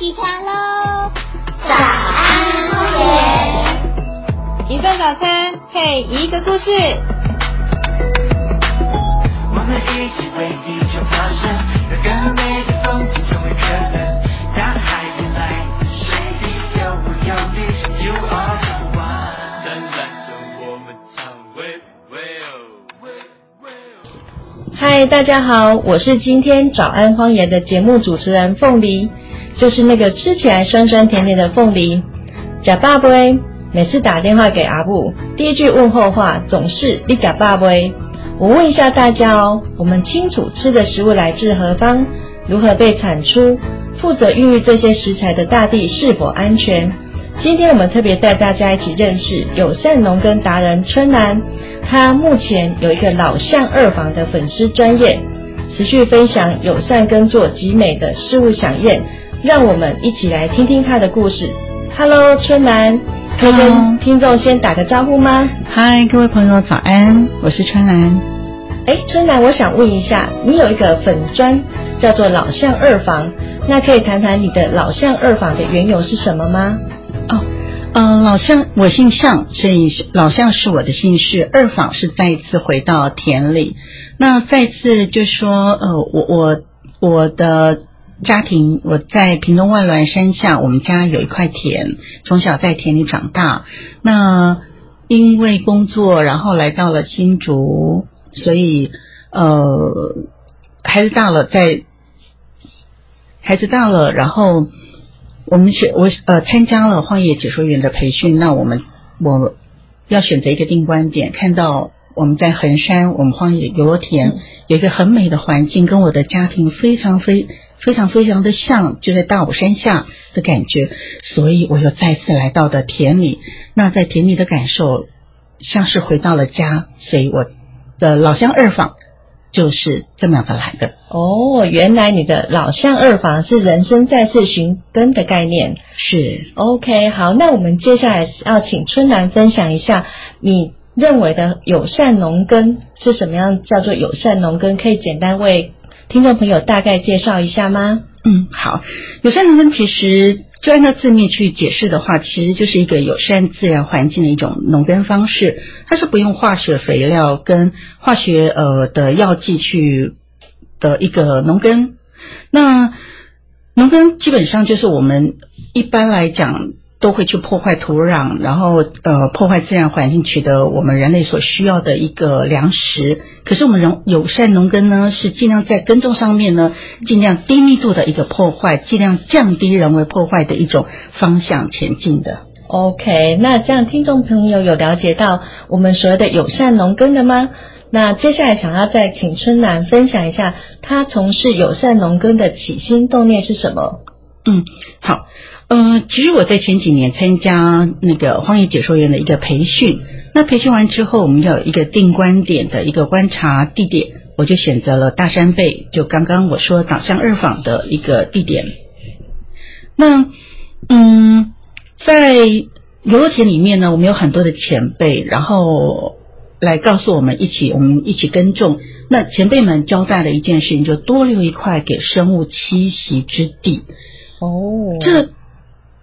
起床喽！早安荒野，一份早餐配一个故事。我们一起为地球发声，让更美的风景成为可能。大海也来自水滴，有我有你，You are the one。灿烂着我们唱，We Will。嗨，大家好，我是今天早安荒野的节目主持人凤梨，就是那个吃起来酸酸甜甜的凤梨。假爸不？每次打电话给阿布，第一句问候话总是你假爸不？我问一下大家哦，我们清楚吃的食物来自何方，如何被产出，负责孕育这些食材的大地是否安全？今天我们特别带大家一起认识友善农耕达人春兰，他目前有一个老巷二房的粉丝专业，持续分享友善耕作极美的事物飨宴，让我们一起来听听他的故事。Hello，春兰，可以跟听众先打个招呼吗？嗨，各位朋友，早安！我是春兰。哎，春兰，我想问一下，你有一个粉砖叫做老巷二房，那可以谈谈你的老巷二房的缘由是什么吗？哦，呃，老向我姓向，所以老向是我的姓氏。二访是再一次回到田里，那再次就说，呃，我我我的家庭，我在屏东万峦山下，我们家有一块田，从小在田里长大。那因为工作，然后来到了新竹，所以呃，孩子大了，在孩子大了，然后我们选我呃参加了荒野解说员的培训，那我们我要选择一个定观点，看到我们在横山，我们荒野游乐田有一个很美的环境，跟我的家庭非常非非常非常的像，就在大武山下的感觉，所以我又再次来到的田里，那在田里的感受像是回到了家，所以我的老乡二访就是这么样的来的。哦，原来你的老乡二房是人生再次寻根的概念。是 OK，好，那我们接下来要请春兰分享一下，你认为的友善农耕是什么样？叫做友善农耕，可以简单为听众朋友大概介绍一下吗？嗯，好，友善农耕其实就按照字面去解释的话，其实就是一个友善自然环境的一种农耕方式，它是不用化学肥料跟化学呃的药剂去的一个农耕。那农耕基本上就是我们一般来讲都会去破坏土壤，然后呃破坏自然环境，取得我们人类所需要的一个粮食。可是我们人友善农耕呢，是尽量在耕种上面呢，尽量低密度的一个破坏，尽量降低人为破坏的一种方向前进的。OK，那这样听众朋友有了解到我们所谓的友善农耕的吗？那接下来想要再请春兰分享一下，他从事友善农耕的起心动念是什么？嗯，好，呃，其实我在前几年参加那个荒野解说员的一个培训，那培训完之后，我们要有一个定观点的一个观察地点，我就选择了大山背，就刚刚我说导向二坊的一个地点。那，嗯，在游乐田里面呢，我们有很多的前辈，然后来告诉我们一起，我们一起耕种。那前辈们交代的一件事情，就多留一块给生物栖息之地。哦这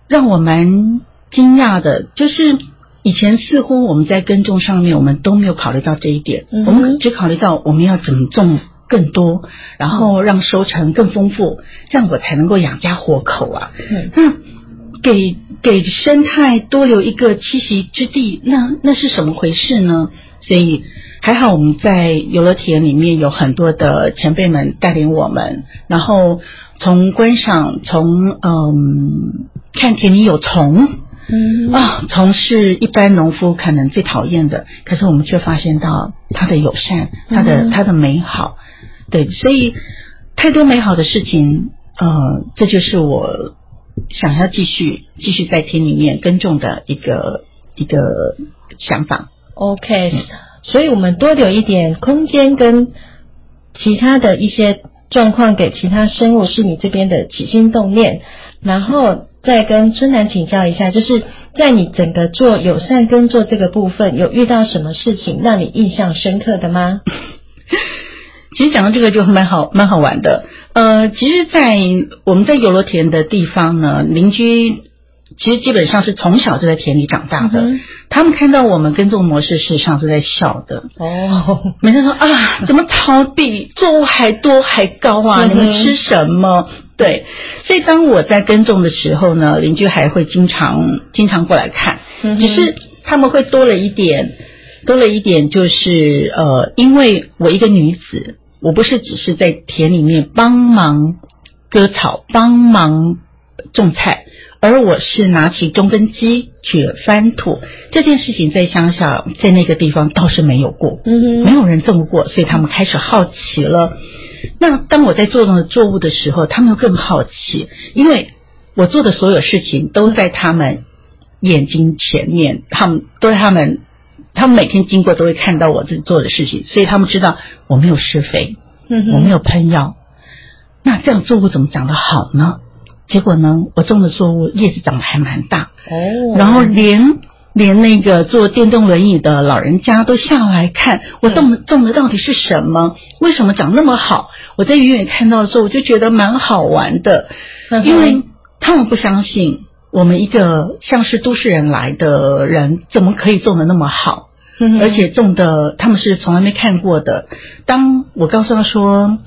让我蛮惊讶的，就是以前似乎我们在耕种上面，我们都没有考虑到这一点，嗯我们只考虑到我们要怎么种更多，然后让收成更丰富，这样我才能够养家活口啊。嗯那给给生态多留一个栖息之地，那那是什么回事呢？所以还好我们在游乐田里面有很多的前辈们带领我们，然后从观赏，从嗯看田里有虫。嗯。啊，虫是一般农夫可能最讨厌的，可是我们却发现到它的友善，它的、嗯。它的美好，对，所以太多美好的事情，呃，这就是我想要继续继续在田里面耕种的一个一个想法。OK，所以我们多留一点空间跟其他的一些状况给其他生物，是你这边的起心动念，然后再跟春兰请教一下，就是在你整个做友善耕作这个部分，有遇到什么事情让你印象深刻的吗？其实讲到这个就蛮好蛮好玩的。呃，其实，在我们在游罗田的地方呢，邻居其实基本上是从小就在田里长大的。嗯他们看到我们耕种模式，事实上是在笑的。哦，每次说啊，怎么草比作物还多还高啊？嗯你们吃什么？对，所以当我在耕种的时候呢，邻居还会经常经常过来看，嗯只是他们会多了一点，多了一点，就是呃，因为我一个女子，我不是只是在田里面帮忙割草、帮忙种菜，而我是拿起中耕机去翻土。这件事情在乡下，在那个地方倒是没有过，嗯没有人种过，所以他们开始好奇了。那当我在做那个作物的时候，他们又更好奇，因为我做的所有事情都在他们眼睛前面，他们都在他们，他们每天经过都会看到我自己做的事情，所以他们知道我没有施肥，嗯我没有喷药。那这样作物怎么长得好呢？结果呢，我种的作物叶子长得还蛮大，哦，然后连连那个坐电动轮椅的老人家都下来看我种的种的到底是什么，为什么长那么好？我在远远看到的时候，我就觉得蛮好玩的，因为他们不相信我们一个像是都市人来的人，怎么可以种的那么好？而且种的他们是从来没看过的。当我告诉他说，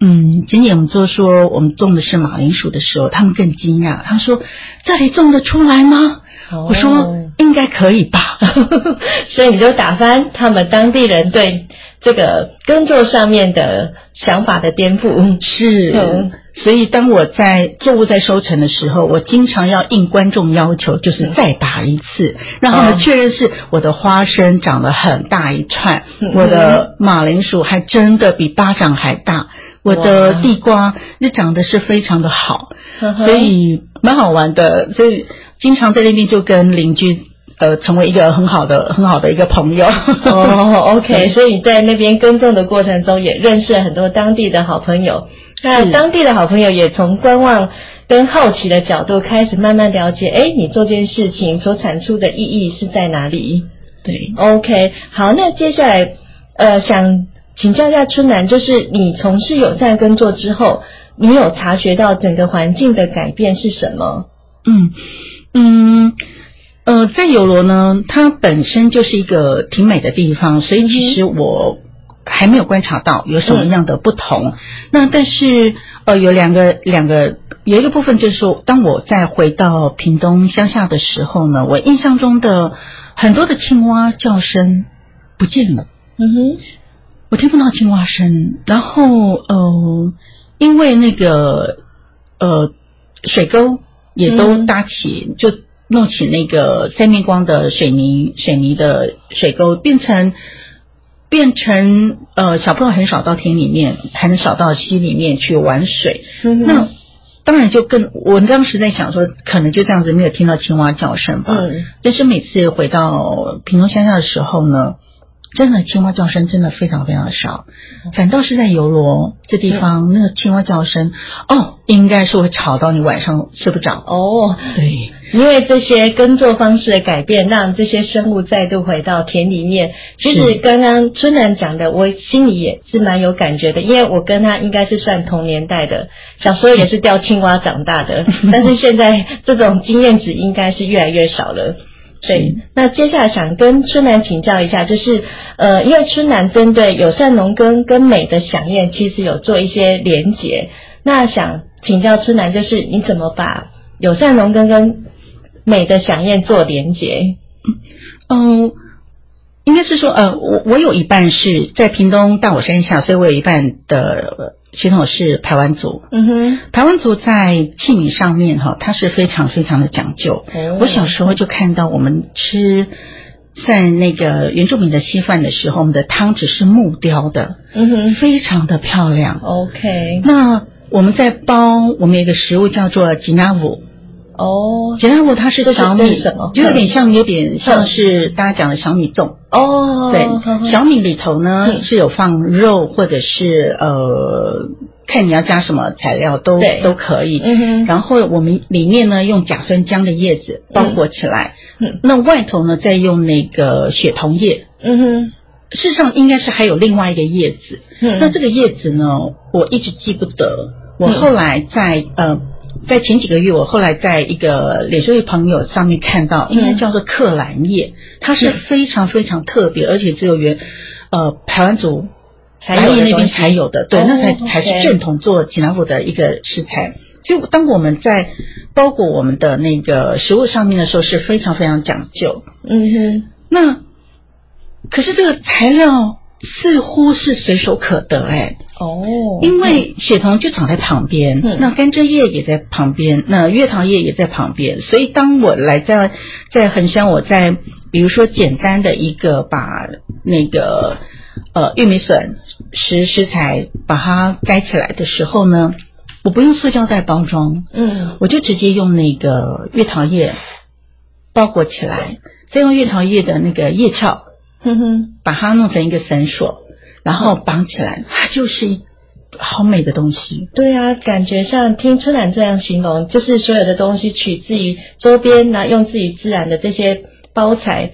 嗯，今年我们就说我们种的是马铃薯的时候，他们更惊讶，他说这里种得出来吗？哦我说应该可以吧。所以你就打翻他们当地人对这个耕作上面的想法的颠覆。是嗯，所以当我在作物在收成的时候，我经常要应观众要求，就是再打一次，让他哦们确认是我的花生长了很大一串，嗯我的马铃薯还真的比巴掌还大，我的地瓜就长得是非常的好，所以蛮好玩的，所以经常在那边就跟邻居呃成为一个很好的很好的一个朋友。哦，OK，所以在那边耕种的过程中，也认识了很多当地的好朋友。那当地的好朋友也从观望跟好奇的角度，开始慢慢了解，哎，你做这件事情所产出的意义是在哪里对，？OK，好，那接下来呃，想请教一下春楠，就是你从事友善耕作之后，你有察觉到整个环境的改变是什么？嗯嗯呃，在有罗呢，它本身就是一个挺美的地方，所以其实我还没有观察到有什么样的不同。那但是呃，有两个两个有一个部分就是说，当我再回到屏东乡下的时候呢，我印象中的很多的青蛙叫声不见了。嗯哼，我听不到青蛙声，然后呃，因为那个呃水沟也都嗯搭起，就弄起那个三面光的水泥水泥的水沟，变成变成呃小朋友很少到田里面，很少到溪里面去玩水，嗯那。当然，就更我当时在想说，可能就这样子没有听到青蛙叫声吧。嗯但是每次回到屏东乡下的时候呢，真的青蛙叫声真的非常非常的少，反倒是在游罗这地方，那个青蛙叫声，哦，应该是会吵到你晚上睡不着。哦，对，因为这些耕作方式的改变，让这些生物再度回到田里面。其实刚刚春兰讲的，我心里也是蛮有感觉的，因为我跟他应该是算同年代的，小时候也是钓青蛙长大的，但是现在这种经验值应该是越来越少了。对，那接下来想跟春楠请教一下，就是呃，因为春楠针对友善农耕跟美的响应，其实有做一些连结。那想请教春楠，就是你怎么把友善农耕跟美的响应做连结？嗯，应该是说，呃，我我有一半是在屏东大火山下，所以我有一半的呃血统是台湾族。嗯哼，台湾族在器皿上面哈，它是非常非常的讲究。哦我小时候就看到我们吃在那个原住民的稀饭的时候，我们的汤只是木雕的，嗯哼非常的漂亮。，OK，那我们在包，我们有一个食物叫做吉纳舞，哦。吉纳舞它是小米什么，就有点像有点像是大家讲的小米粽。哦，对，小米里头呢嗯。是有放肉或者是呃，看你要加什么材料都都可以。嗯哼，然后我们里面呢用甲酸浆的叶子包裹起来，嗯。那外头呢再用那个血桐叶。嗯哼，事实上应该是还有另外一个叶子，嗯。那这个叶子呢，我一直记不得，我后来在、呃。在前几个月，我后来在一个脸书的朋友上面看到，应该叫做克兰叶，它是非常非常特别，而且只有原呃台湾族才有那边才有的，对，哦那才才是正统做吉拿富的一个食材。所以当我们在包裹我们的那个食物上面的时候，是非常非常讲究。嗯哼，那可是这个材料似乎是随手可得哎、哦，因为血桐就长在旁边，嗯。那甘蔗叶也在旁边，那月桃叶也在旁边，所以当我来在在恒香，我在比如说简单的一个把那个呃玉米笋食食材把它摘起来的时候呢，我不用塑胶袋包装，嗯。我就直接用那个月桃叶包裹起来，再用月桃叶的那个叶鞘哼哼，把它弄成一个绳索，然后绑起来，它就是一好美的东西。对啊，感觉像听春兰这样形容，就是所有的东西取自于周边，那用自己自然的这些包材，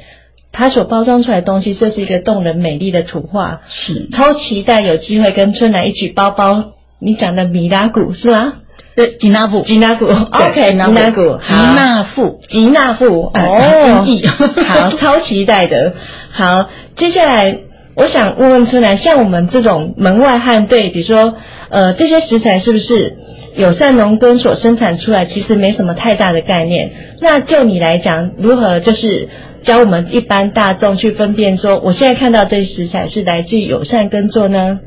它所包装出来的东西，就是一个动人美丽的图画。是，超期待有机会跟春兰一起包包你讲的米拉谷是吗？对，吉纳布，吉纳布，OK，吉纳布，吉好。纳富，吉纳富哎哦 好，超期待的。好，接下来我想问问春兰，像我们这种门外汉，对，比如说呃这些食材是不是友善农耕所生产出来，其实没什么太大的概念。那就你来讲，如何就是教我们一般大众去分辨说，我现在看到这些食材是来自于友善耕作呢？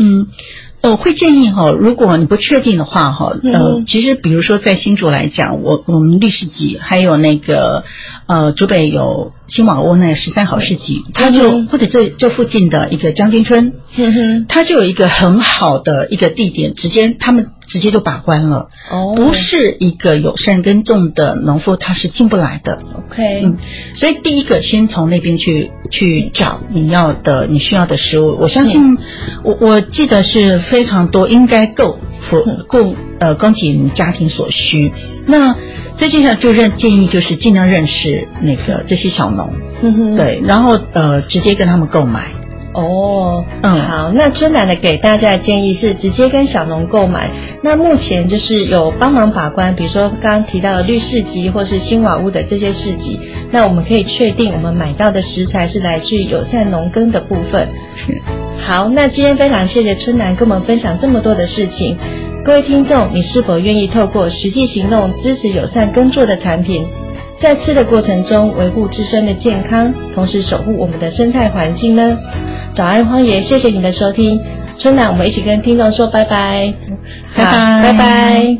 嗯，呃我会建议哈，如果你不确定的话哈，呃嗯，其实比如说在新竹来讲，我我们历史集还有那个呃竹北有新瓦屋那十三好市集，它就嗯或者这这附近的一个将军村，哼哼，它就有一个很好的一个地点，直接他们直接就把关了，哦。不是一个友善耕种的农夫，他是进不来的。，OK，嗯，所以第一个先从那边去去找你要的、你需要的食物。我相信，我我记得是非常多，应该够符够呃供给你家庭所需。那再接下来就认建议就是尽量认识那个这些小农，对，然后呃直接跟他们购买。哦，嗯好，那春楠的给大家的建议是直接跟小农购买。那目前就是有帮忙把关，比如说刚刚提到的绿市集或是新瓦屋的这些市集，那我们可以确定我们买到的食材是来自于友善农耕的部分。是，好，那今天非常谢谢春楠跟我们分享这么多的事情。各位听众，你是否愿意透过实际行动支持友善耕作的产品，在吃的过程中维护自身的健康，同时守护我们的生态环境呢？早安，荒野，谢谢你的收听。春楠，我们一起跟听众说拜拜，拜拜好拜拜。